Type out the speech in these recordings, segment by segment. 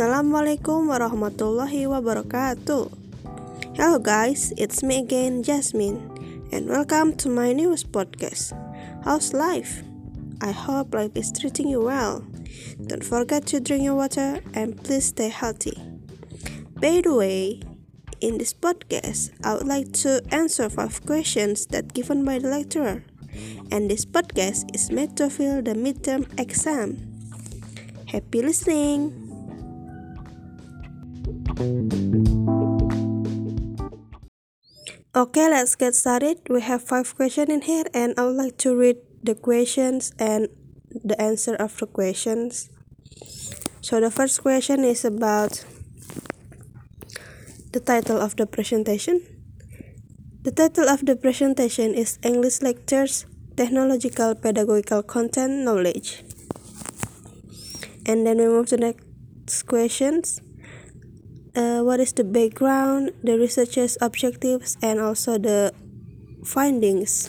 Assalamualaikum warahmatullahi wabarakatuh. Hello guys, it's me again, Jasmine, and welcome to my newest podcast. How's life? I hope life is treating you well. Don't forget to drink your water and please stay healthy. By the way, in this podcast, I would like to answer five questions that given by the lecturer. And this podcast is made to fill the midterm exam. Happy listening! Okay, let's get started. We have five questions in here, and I would like to read the questions and the answer of the questions. So, the first question is about the title of the presentation. The title of the presentation is English Lectures Technological Pedagogical Content Knowledge. And then we move to next questions. Uh, what is the background, the researcher's objectives, and also the findings?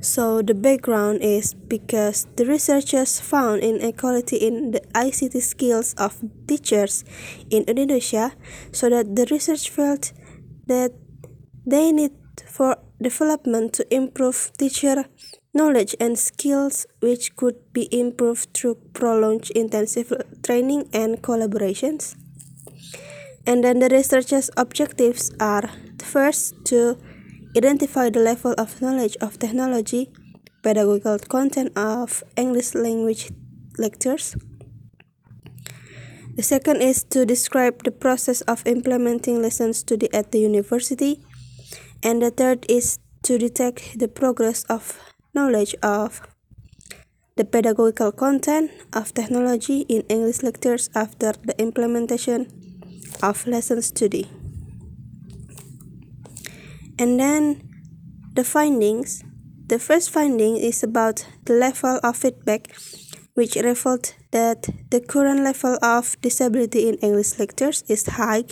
So the background is because the researchers found inequality in the ICT skills of teachers in Indonesia, so that the research felt that they need for development to improve teacher knowledge and skills which could be improved through prolonged intensive training and collaborations. And then the researchers' objectives are first to Identify the level of knowledge of technology, pedagogical content of English language lectures. The second is to describe the process of implementing lesson study at the university. And the third is to detect the progress of knowledge of the pedagogical content of technology in English lectures after the implementation of lesson study. And then the findings. The first finding is about the level of feedback, which revealed that the current level of disability in English lectures is high,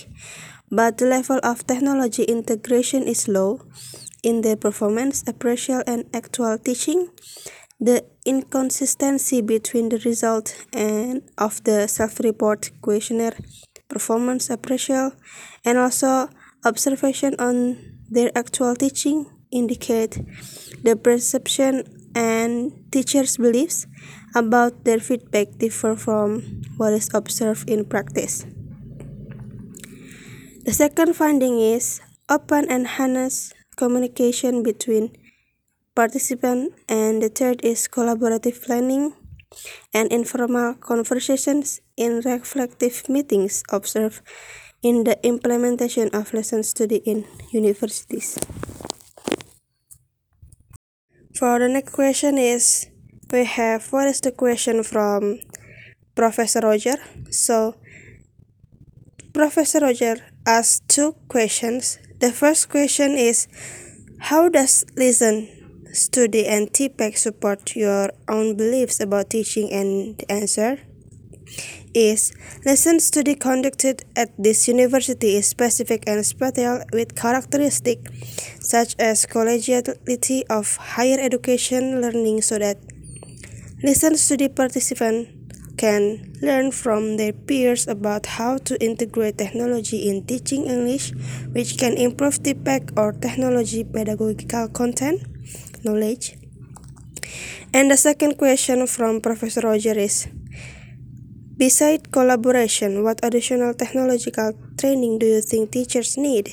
but the level of technology integration is low in the performance, appraisal, and actual teaching. The inconsistency between the result and of the self-report questionnaire, performance appraisal, and also observation on their actual teaching indicate the perception and teachers' beliefs about their feedback differ from what is observed in practice. The second finding is open and honest communication between participants, and the third is collaborative planning and informal conversations in reflective meetings observed in the implementation of lesson study in universities. For the next question is we have what is the question from Professor Roger? So Professor Roger asked two questions. The first question is how does lesson, study and TPACK support your own beliefs about teaching? And the answer is lesson study conducted at this university is specific and special with characteristics such as collegiality of higher education learning so that lesson study participants can learn from their peers about how to integrate technology in teaching English, which can improve TPACK or technology pedagogical content knowledge. And the second question from Professor Roger is Beside collaboration, what additional technological training do you think teachers need?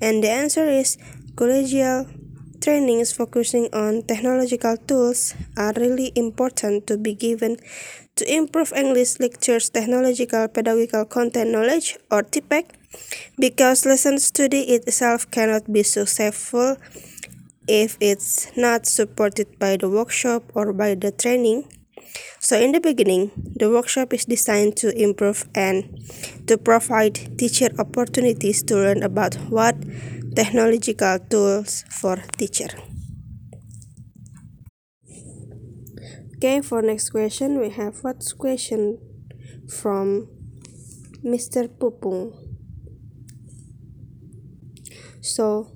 And the answer is collegial trainings focusing on technological tools are really important to be given to improve English lectures technological pedagogical content knowledge or TPACK because lesson study itself cannot be successful if it's not supported by the workshop or by the training. So, in the beginning, the workshop is designed to improve and to provide teacher opportunities to learn about what technological tools for teacher. Okay, for next question, we have what's question from Mr. Pupung. So,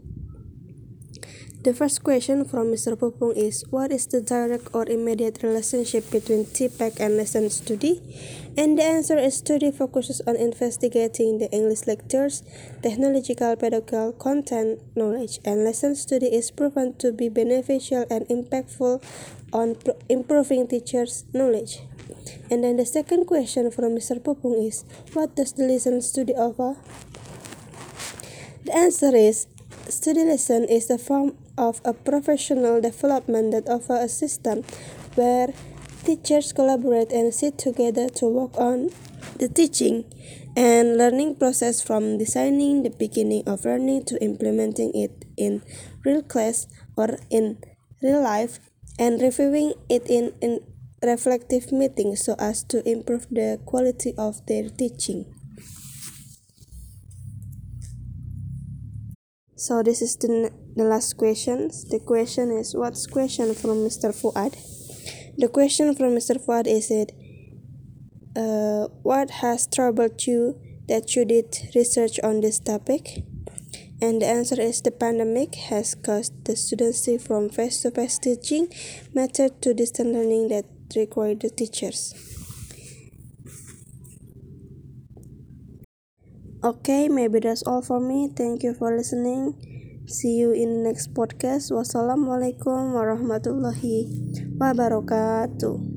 The first question from Mr. Pupung is What is the direct or immediate relationship between TPACK and lesson study? And the answer is study focuses on investigating the English lectures, technological pedagogical content knowledge, and lesson study is proven to be beneficial and impactful on improving teachers' knowledge. And then the second question from Mr. Pupung is What does the lesson study offer? The answer is Study lesson is a form of a professional development that offer a system where teachers collaborate and sit together to work on the teaching and learning process from designing the beginning of learning to implementing it in real class or in real life and reviewing it in, in reflective meetings so as to improve the quality of their teaching. So this is the, the last question. The question is what's question from Mr. Fuad? The question from Mr. Fuad is it uh, what has troubled you that you did research on this topic? And the answer is the pandemic has caused the students from face-to-face teaching method to distant learning that required the teachers. Okay, maybe that's all for me. Thank you for listening. See you in the next podcast. Wassalamualaikum warahmatullahi wabarakatuh.